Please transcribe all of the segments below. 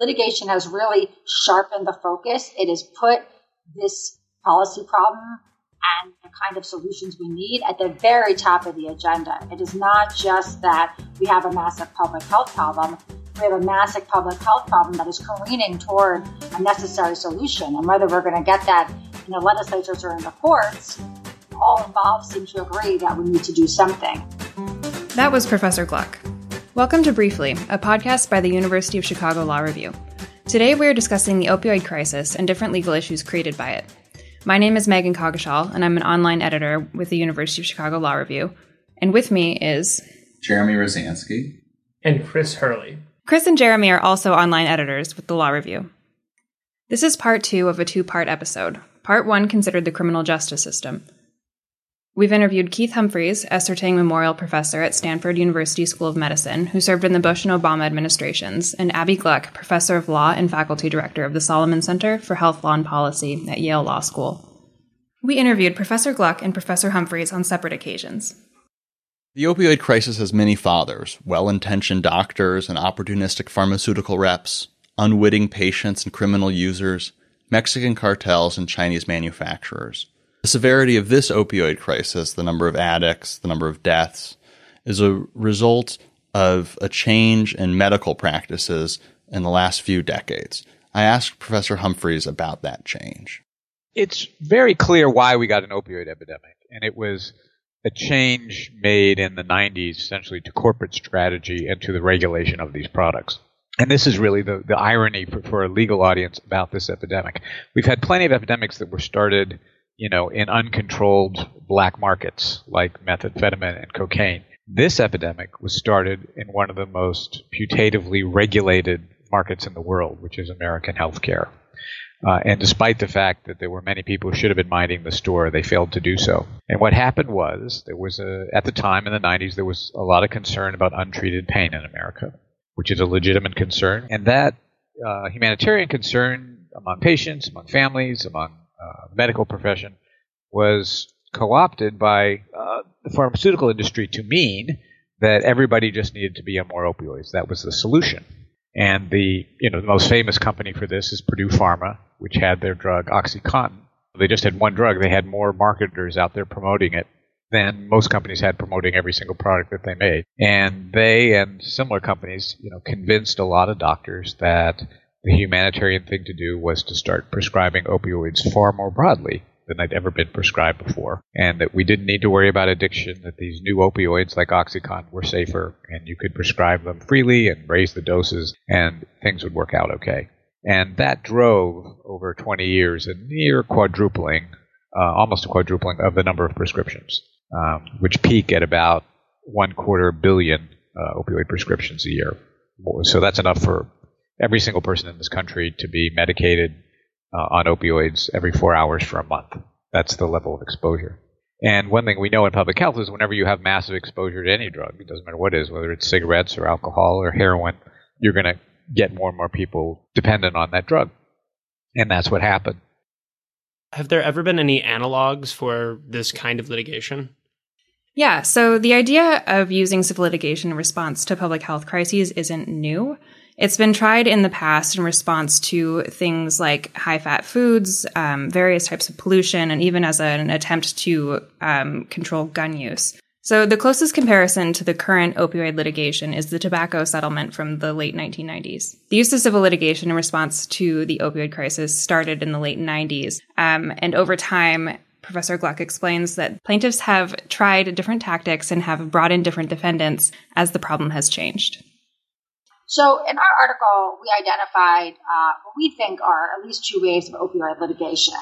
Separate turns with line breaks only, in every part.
litigation has really sharpened the focus. It has put this policy problem and the kind of solutions we need at the very top of the agenda. It is not just that we have a massive public health problem. We have a massive public health problem that is careening toward a necessary solution. And whether we're going to get that in the legislatures or in the courts, all involved seem to agree that we need to do something.
That was Professor Gluck. Welcome to Briefly, a podcast by the University of Chicago Law Review. Today we are discussing the opioid crisis and different legal issues created by it. My name is Megan Coggeshall, and I'm an online editor with the University of Chicago Law Review. And with me is
Jeremy Rosansky
and Chris Hurley.
Chris and Jeremy are also online editors with the Law Review. This is part two of a two part episode. Part one considered the criminal justice system. We've interviewed Keith Humphreys, Esther Memorial Professor at Stanford University School of Medicine, who served in the Bush and Obama administrations, and Abbe Gluck, Professor of Law and Faculty Director of the Solomon Center for Health Law and Policy at Yale Law School. We interviewed Professor Gluck and Professor Humphreys on separate occasions.
The opioid crisis has many fathers well intentioned doctors and opportunistic pharmaceutical reps, unwitting patients and criminal users, Mexican cartels, and Chinese manufacturers. The severity of this opioid crisis, the number of addicts, the number of deaths, is a result of a change in medical practices in the last few decades. I asked Professor Humphreys about that change.
It's very clear why we got an opioid epidemic, and it was a change made in the 90s essentially to corporate strategy and to the regulation of these products. And this is really the, the irony for, for a legal audience about this epidemic. We've had plenty of epidemics that were started you know, in uncontrolled black markets like methamphetamine and cocaine. This epidemic was started in one of the most putatively regulated markets in the world, which is American healthcare. Uh, and despite the fact that there were many people who should have been minding the store, they failed to do so. And what happened was there was a, at the time in the 90s, there was a lot of concern about untreated pain in America, which is a legitimate concern. And that uh, humanitarian concern among patients, among families, among uh, medical profession was co-opted by uh, the pharmaceutical industry to mean that everybody just needed to be on more opioids. That was the solution. And the you know the most famous company for this is Purdue Pharma, which had their drug OxyContin. They just had one drug. They had more marketers out there promoting it than most companies had promoting every single product that they made. And they and similar companies, you know, convinced a lot of doctors that the humanitarian thing to do was to start prescribing opioids far more broadly than they'd ever been prescribed before, and that we didn't need to worry about addiction, that these new opioids like Oxycontin were safer, and you could prescribe them freely and raise the doses, and things would work out okay. And that drove, over 20 years, a near quadrupling, uh, almost a quadrupling of the number of prescriptions, um, which peak at about one quarter billion uh, opioid prescriptions a year. So that's enough for every single person in this country to be medicated uh, on opioids every four hours for a month. That's the level of exposure. And one thing we know in public health is whenever you have massive exposure to any drug, it doesn't matter what it is, whether it's cigarettes or alcohol or heroin, you're going to get more and more people dependent on that drug. And that's what happened.
Have there ever been any analogs for this kind of litigation?
Yeah, so the idea of using civil litigation in response to public health crises isn't new. It's been tried in the past in response to things like high fat foods, um, various types of pollution, and even as an attempt to um, control gun use. So, the closest comparison to the current opioid litigation is the tobacco settlement from the late 1990s. The use of civil litigation in response to the opioid crisis started in the late 90s, um, and over time, Professor Gluck explains that plaintiffs have tried different tactics and have brought in different defendants as the problem has changed.
So, in our article, we identified uh, what we think are at least two waves of opioid litigation.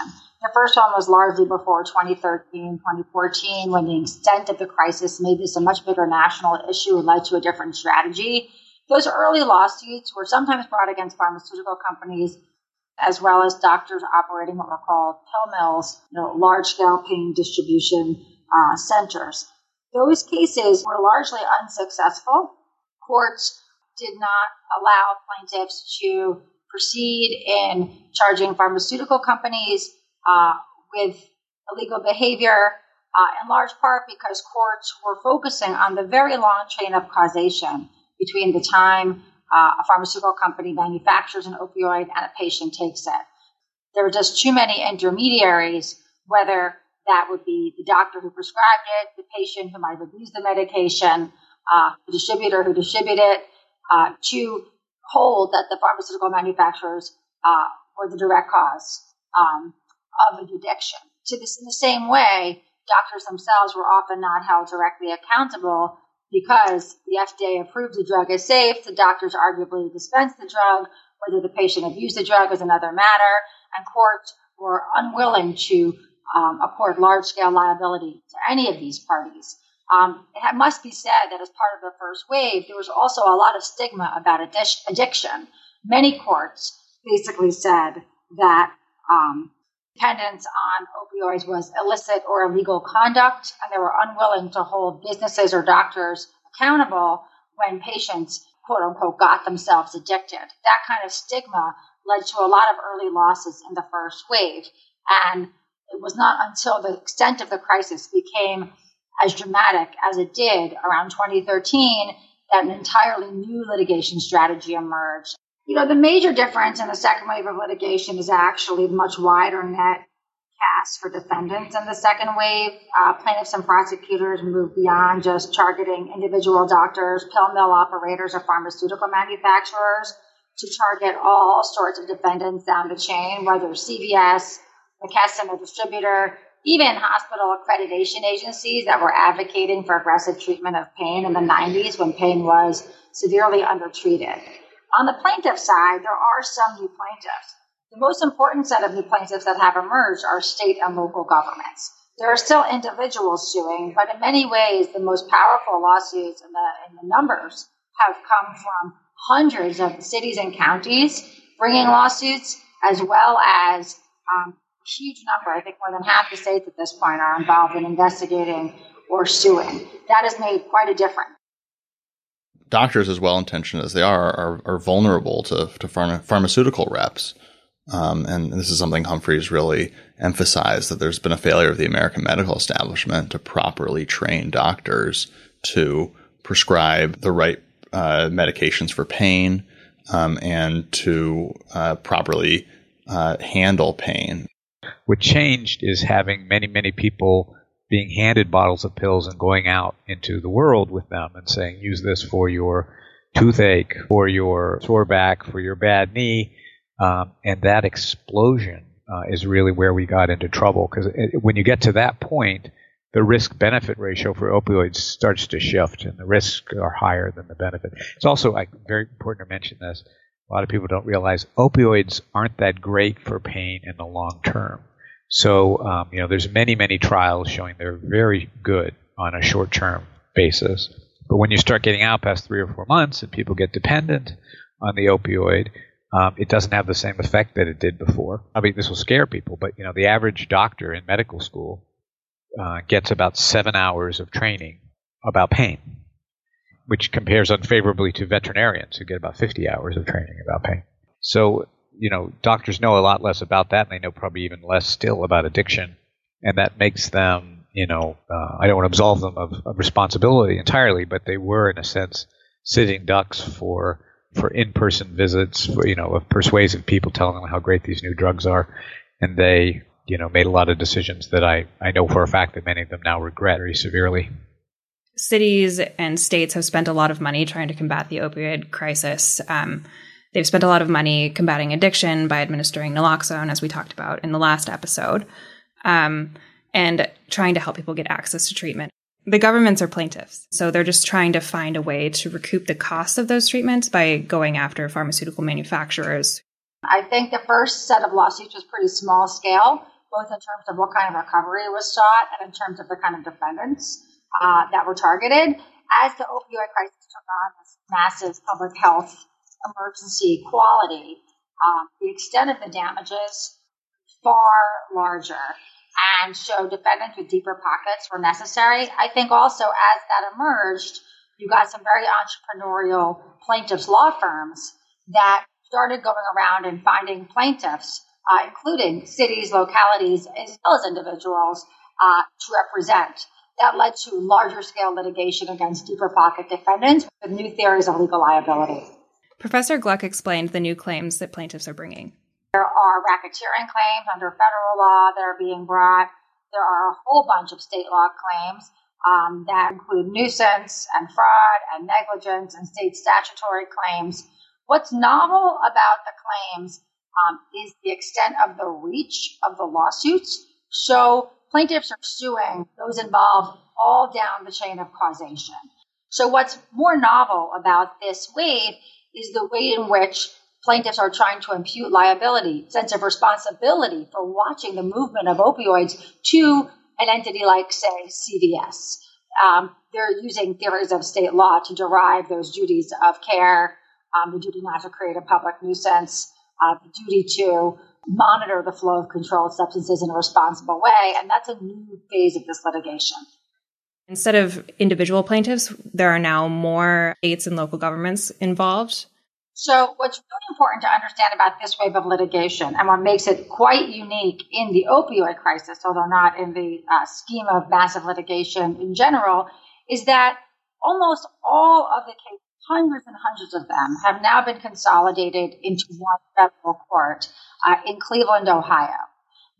The first one was largely before 2013, 2014, when the extent of the crisis made this a much bigger national issue and led to a different strategy. Those early lawsuits were sometimes brought against pharmaceutical companies as well as doctors operating what were called pill mills, you know, large scale pain distribution uh, centers. Those cases were largely unsuccessful. Courts did not allow plaintiffs to proceed in charging pharmaceutical companies uh, with illegal behavior, uh, in large part because courts were focusing on the very long chain of causation between the time uh, a pharmaceutical company manufactures an opioid and a patient takes it. There are just too many intermediaries, whether that would be the doctor who prescribed it, the patient who might have abused the medication, uh, the distributor who distributed it, uh, to hold that the pharmaceutical manufacturers uh, were the direct cause um, of the addiction. To this, in the same way, doctors themselves were often not held directly accountable because the FDA approved the drug as safe. The doctors arguably dispensed the drug. Whether the patient abused the drug is another matter, and courts were unwilling to um, accord large scale liability to any of these parties. Um, it must be said that as part of the first wave, there was also a lot of stigma about addiction. Many courts basically said that um, dependence on opioids was illicit or illegal conduct, and they were unwilling to hold businesses or doctors accountable when patients, quote unquote, got themselves addicted. That kind of stigma led to a lot of early losses in the first wave. And it was not until the extent of the crisis became as dramatic as it did around 2013 that an entirely new litigation strategy emerged. You know, the major difference in the second wave of litigation is actually much wider net cast for defendants. In the second wave, uh, plaintiffs and prosecutors moved beyond just targeting individual doctors, pill mill operators, or pharmaceutical manufacturers to target all sorts of defendants down the chain, whether CVS, McKesson, a distributor, even hospital accreditation agencies that were advocating for aggressive treatment of pain in the 90s when pain was severely undertreated. On the plaintiff side, there are some new plaintiffs. The most important set of new plaintiffs that have emerged are state and local governments. There are still individuals suing, but in many ways, the most powerful lawsuits in the, in the numbers have come from hundreds of cities and counties bringing lawsuits, as well as um, huge number, I think more than half the states at this point are involved in investigating or suing. That has made quite a difference.
Doctors, as well intentioned as they are, are, are vulnerable to, to pharma, pharmaceutical reps. Um, and this is something Humphreys really emphasized that there's been a failure of the American medical establishment to properly train doctors to prescribe the right uh, medications for pain um, and to uh, properly uh, handle pain.
What changed is having many, many people being handed bottles of pills and going out into the world with them and saying, use this for your toothache, for your sore back, for your bad knee. Um, and that explosion uh, is really where we got into trouble because when you get to that point, the risk benefit ratio for opioids starts to shift and the risks are higher than the benefit. It's also very important to mention this a lot of people don't realize opioids aren't that great for pain in the long term. So, um, you know, there's many, many trials showing they're very good on a short term basis. But when you start getting out past three or four months and people get dependent on the opioid, um, it doesn't have the same effect that it did before. I mean, this will scare people, but you know, the average doctor in medical school uh, gets about seven hours of training about pain which compares unfavorably to veterinarians who get about 50 hours of training about pain. So, you know, doctors know a lot less about that, and they know probably even less still about addiction, and that makes them, you know, uh, I don't want to absolve them of, of responsibility entirely, but they were, in a sense, sitting ducks for for in-person visits, for, you know, of persuasive people telling them how great these new drugs are, and they, you know, made a lot of decisions that I I know for a fact that many of them now regret very severely
cities and states have spent a lot of money trying to combat the opioid crisis. Um, they've spent a lot of money combating addiction by administering naloxone, as we talked about in the last episode, um, and trying to help people get access to treatment. The governments are plaintiffs, so they're just trying to find a way to recoup the cost of those treatments by going after pharmaceutical manufacturers.
I think the first set of lawsuits was pretty small scale, both in terms of what kind of recovery was sought and in terms of the kind of defendants uh, that were targeted. As the opioid crisis took on this massive public health emergency quality, um, the extent of the damages far larger. And so defendants with deeper pockets were necessary. I think also as that emerged, you got some very entrepreneurial plaintiffs' law firms that started going around and finding plaintiffs, uh, including cities, localities, as well as individuals, uh, to represent that led to larger scale litigation against deeper pocket defendants with new theories of legal liability.
Professor Gluck explained the new claims that plaintiffs are bringing.
There are racketeering claims under federal law that are being brought. There are a whole bunch of state law claims um, that include nuisance and fraud and negligence and state statutory claims. What's novel about the claims um, is the extent of the reach of the lawsuits. So plaintiffs are suing those involved all down the chain of causation. So what's more novel about this wave is the way in which plaintiffs are trying to impute liability, sense of responsibility for watching the movement of opioids to an entity like, say, CVS. Um, they're using theories of state law to derive those duties of care, um, the duty not to create a public nuisance, uh, the duty to monitor the flow of controlled substances in a responsible way. And that's a new phase of this litigation.
Instead of individual plaintiffs, there are now more states and local governments involved.
So, what's really important to understand about this wave of litigation and what makes it quite unique in the opioid crisis, although not in the uh, scheme of massive litigation in general, is that almost all of the cases, hundreds and hundreds of them, have now been consolidated into one federal court uh, in Cleveland, Ohio.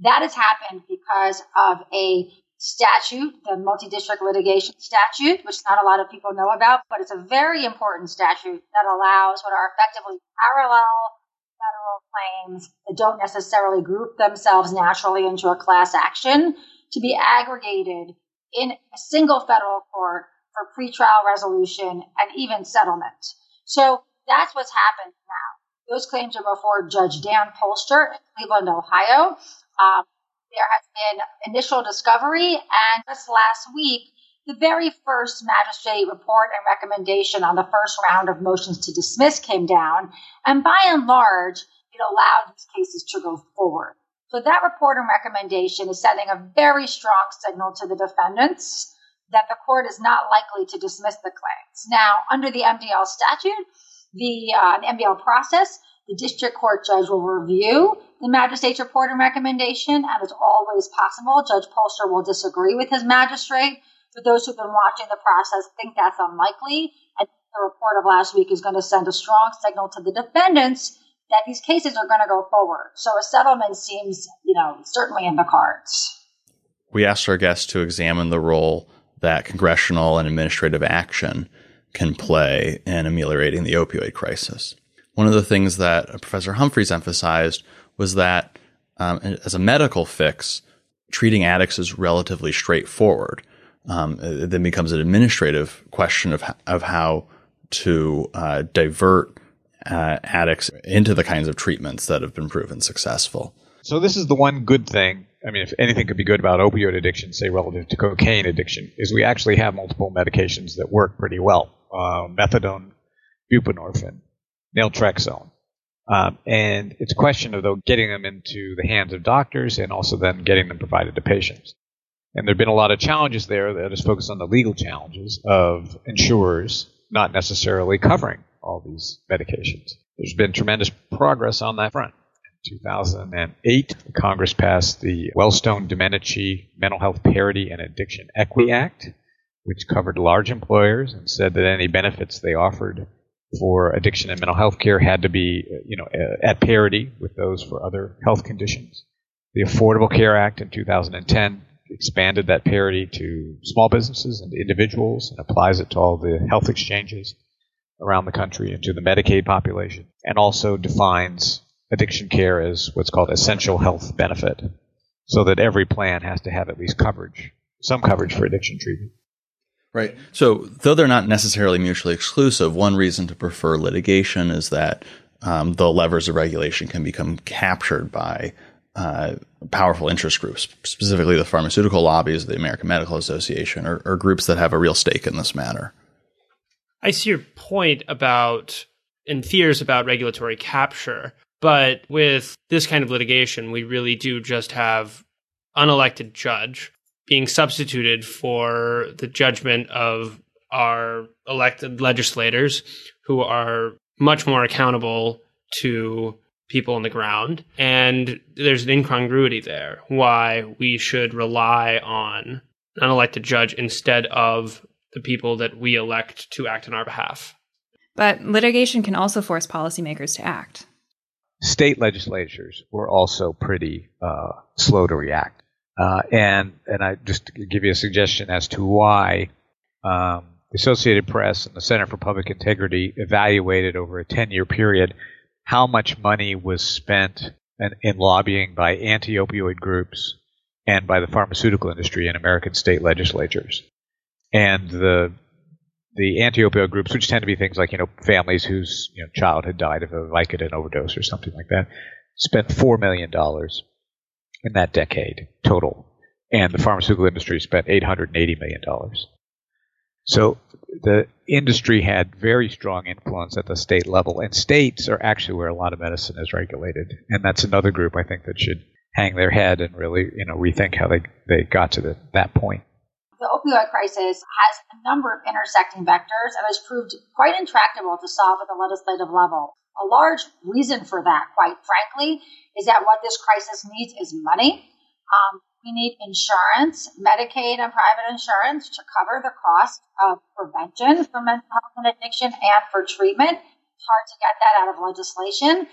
That has happened because of a statute, the multi-district litigation statute, which not a lot of people know about, but it's a very important statute that allows what are effectively parallel federal claims that don't necessarily group themselves naturally into a class action to be aggregated in a single federal court for pretrial resolution and even settlement. So that's what's happened now. Those claims are before Judge Dan Polster in Cleveland, Ohio. Um, there has been initial discovery, and just last week, the very first magistrate report and recommendation on the first round of motions to dismiss came down, and by and large, it allowed these cases to go forward. So that report and recommendation is sending a very strong signal to the defendants that the court is not likely to dismiss the claims. Now, under the MDL statute, the uh, MDL process, the district court judge will review the magistrate's report and recommendation, and it's always possible Judge Polster will disagree with his magistrate. But those who've been watching the process think that's unlikely. And the report of last week is going to send a strong signal to the defendants that these cases are going to go forward. So a settlement seems, you know, certainly in the cards.
We asked our guests to examine the role that congressional and administrative action can play in ameliorating the opioid crisis. One of the things that Professor Humphreys emphasized was that um, as a medical fix, treating addicts is relatively straightforward. Um, it then becomes an administrative question of of how to uh, divert uh, addicts into the kinds of treatments that have been proven successful.
So this is the one good thing. I mean, if anything could be good about opioid addiction, say relative to cocaine addiction, is we actually have multiple medications that work pretty well: uh, methadone, buprenorphine, naltrexone. Um, and it's a question of though getting them into the hands of doctors and also then getting them provided to patients. And there have been a lot of challenges there that is focused on the legal challenges of insurers not necessarily covering all these medications. There's been tremendous progress on that front. In 2008, Congress passed the Wellstone Domenici Mental Health Parity and Addiction Equity Act, which covered large employers and said that any benefits they offered for addiction and mental health care had to be, you know, at parity with those for other health conditions. The Affordable Care Act in 2010 expanded that parity to small businesses and individuals and applies it to all the health exchanges around the country and to the Medicaid population, and also defines addiction care as what's called essential health benefit, so that every plan has to have at least coverage, some coverage for addiction treatment.
Right. So, though they're not necessarily mutually exclusive, one reason to prefer litigation is that um, the levers of regulation can become captured by uh, powerful interest groups, specifically the pharmaceutical lobbies, the American Medical Association, or, or groups that have a real stake in this matter.
I see your point about and fears about regulatory capture, but with this kind of litigation, we really do just have unelected judge being substituted for the judgment of our elected legislators who are much more accountable to people on the ground. And there's an incongruity there why we should rely on an elected judge instead of the people that we elect to act on our behalf.
But litigation can also force policymakers to act.
State legislatures were also pretty uh, slow to react. Uh, and and I just give you a suggestion as to why um, the Associated Press and the Center for Public Integrity evaluated over a 10 year period how much money was spent in, in lobbying by anti opioid groups and by the pharmaceutical industry in American state legislatures. And the the anti-opioid groups, which tend to be things like you know families whose you know, child had died of a Vicodin overdose or something like that, spent four million dollars in that decade total, and the pharmaceutical industry spent eight hundred and eighty million dollars. So the industry had very strong influence at the state level, and states are actually where a lot of medicine is regulated, and that's another group I think that should hang their head and really you know rethink how they they got to the, that point
the opioid crisis has a number of intersecting vectors and has proved quite intractable to solve at the legislative level. A large reason for that, quite frankly, is that what this crisis needs is money. Um, we need insurance, Medicaid and private insurance to cover the cost of prevention for mental health and addiction and for treatment. It's hard to get that out of legislation.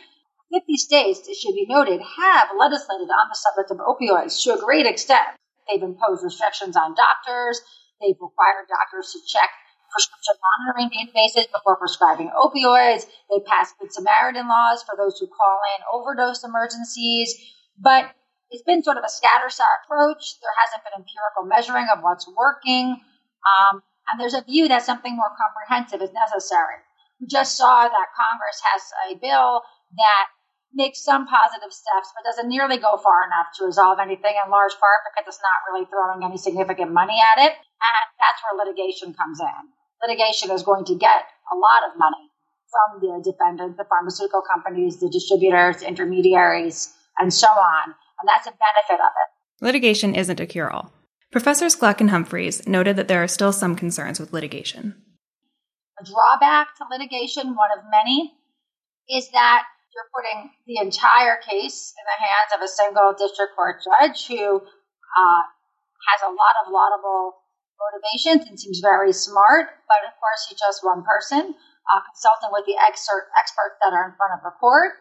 50 states, it should be noted, have legislated on the subject of opioids to a great extent. They've imposed restrictions on doctors. They've required doctors to check prescription monitoring databases before prescribing opioids. They passed Good Samaritan laws for those who call in overdose emergencies. But it's been sort of a scattershot approach. There hasn't been empirical measuring of what's working. Um, and there's a view that something more comprehensive is necessary. We just saw that Congress has a bill that makes some positive steps, but doesn't nearly go far enough to resolve anything in large part because it's not really throwing any significant money at it. And that's where litigation comes in. Litigation is going to get a lot of money from the defendants, the pharmaceutical companies, the distributors, intermediaries, and so on. And that's a benefit of it.
Litigation isn't a cure all. Professors Gluck and Humphreys noted that there are still some concerns with litigation.
A drawback to litigation, one of many, is that you're putting the entire case in the hands of a single district court judge who uh, has a lot of laudable motivations and seems very smart, but of course he's just one person, uh, consulting with the expert, experts that are in front of the court.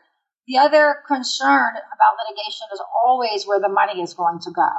The other concern about litigation is always where the money is going to go.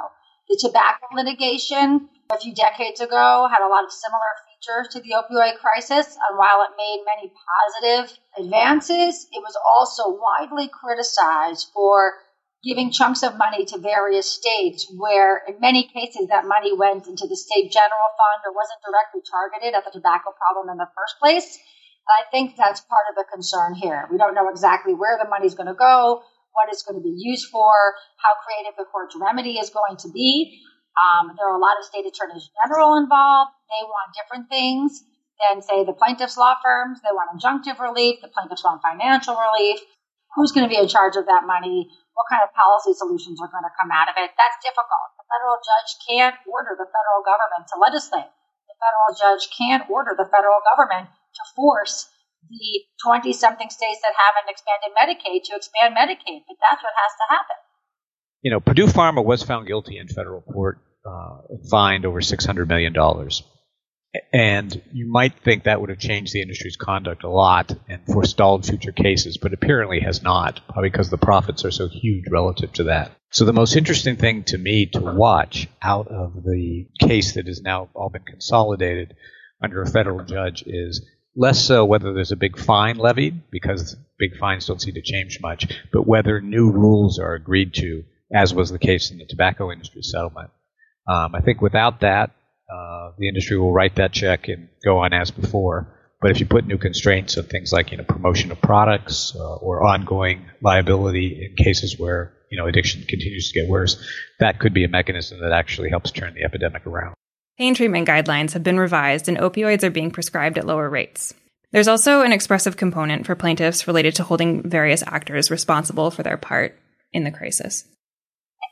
The tobacco litigation a few decades ago had a lot of similar to the opioid crisis, and while it made many positive advances, it was also widely criticized for giving chunks of money to various states where in many cases that money went into the state general fund or wasn't directly targeted at the tobacco problem in the first place. And I think that's part of the concern here. We don't know exactly where the money is going to go, what it's going to be used for, how creative the court's remedy is going to be. Um, there are a lot of state attorneys general involved. They want different things than, say, the plaintiff's law firms. They want injunctive relief. The plaintiffs want financial relief. Who's going to be in charge of that money? What kind of policy solutions are going to come out of it? That's difficult. The federal judge can't order the federal government to legislate. The federal judge can't order the federal government to force the 20 something states that haven't expanded Medicaid to expand Medicaid. But that's what has to happen
you know, Purdue Pharma was found guilty in federal court, uh, fined over $600 million. And you might think that would have changed the industry's conduct a lot and forestalled future cases, but apparently has not, probably because the profits are so huge relative to that. So the most interesting thing to me to watch out of the case that has now all been consolidated under a federal judge is less so whether there's a big fine levied, because big fines don't seem to change much, but whether new rules are agreed to as was the case in the tobacco industry settlement. Um, I think without that, uh, the industry will write that check and go on as before. But if you put new constraints on things like you know promotion of products uh, or ongoing liability in cases where you know addiction continues to get worse, that could be a mechanism that actually helps turn the epidemic around.
Pain treatment guidelines have been revised and opioids are being prescribed at lower rates. There's also an expressive component for plaintiffs related to holding various actors responsible for their part in the crisis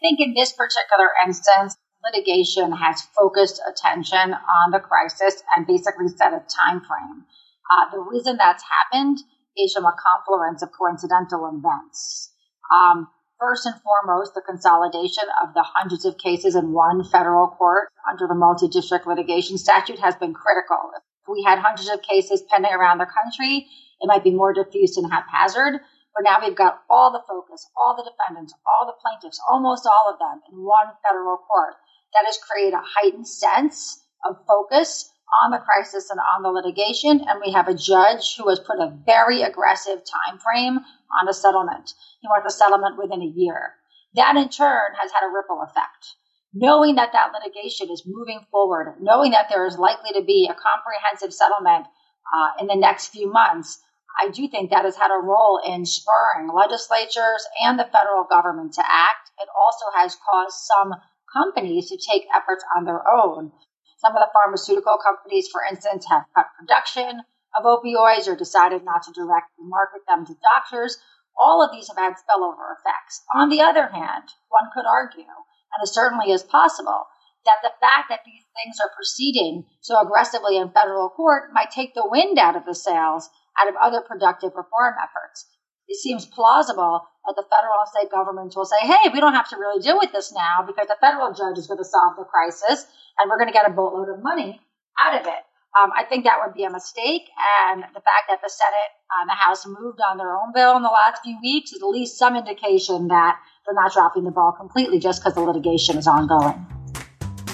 think in this particular instance, litigation has focused attention on the crisis and basically set a time frame. Uh, the reason that's happened is from a confluence of coincidental events. Um, first and foremost, the consolidation of the hundreds of cases in one federal court under the multi district litigation statute has been critical. If we had hundreds of cases pending around the country, it might be more diffuse and haphazard. Now we've got all the focus, all the defendants, all the plaintiffs, almost all of them in one federal court. That has created a heightened sense of focus on the crisis and on the litigation. And we have a judge who has put a very aggressive time frame on a settlement. He wants a settlement within a year. That in turn has had a ripple effect. Knowing that that litigation is moving forward, knowing that there is likely to be a comprehensive settlement uh, in the next few months, I do think that has had a role in spurring legislatures and the federal government to act. It also has caused some companies to take efforts on their own. Some of the pharmaceutical companies, for instance, have cut production of opioids or decided not to directly market them to doctors. All of these have had spillover effects. On the other hand, one could argue, and it certainly is possible, that the fact that these things are proceeding so aggressively in federal court might take the wind out of the sails out of other productive reform efforts. It seems plausible that the federal and state governments will say, hey, we don't have to really deal with this now because the federal judge is going to solve the crisis and we're going to get a boatload of money out of it. Um, I think that would be a mistake. And the fact that the Senate and the House moved on their own bill in the last few weeks is at least some indication that they're not dropping the ball completely just because the litigation is ongoing.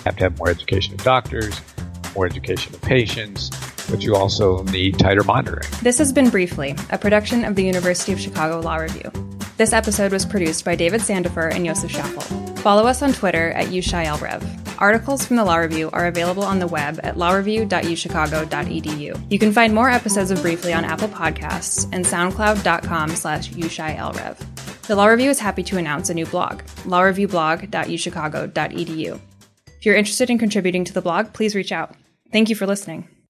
Have to have more education of doctors, more education of patients, but you also need tighter monitoring.
This has been Briefly, a production of the University of Chicago Law Review. This episode was produced by David Sandifer and Yosef Schaffel. Follow us on Twitter at UChiLRev. Articles from the Law Review are available on the web at lawreview.uchicago.edu. You can find more episodes of Briefly on Apple Podcasts and soundcloud.com slash uchilrev. The Law Review is happy to announce a new blog, lawreviewblog.uchicago.edu. If you're interested in contributing to the blog, please reach out. Thank you for listening.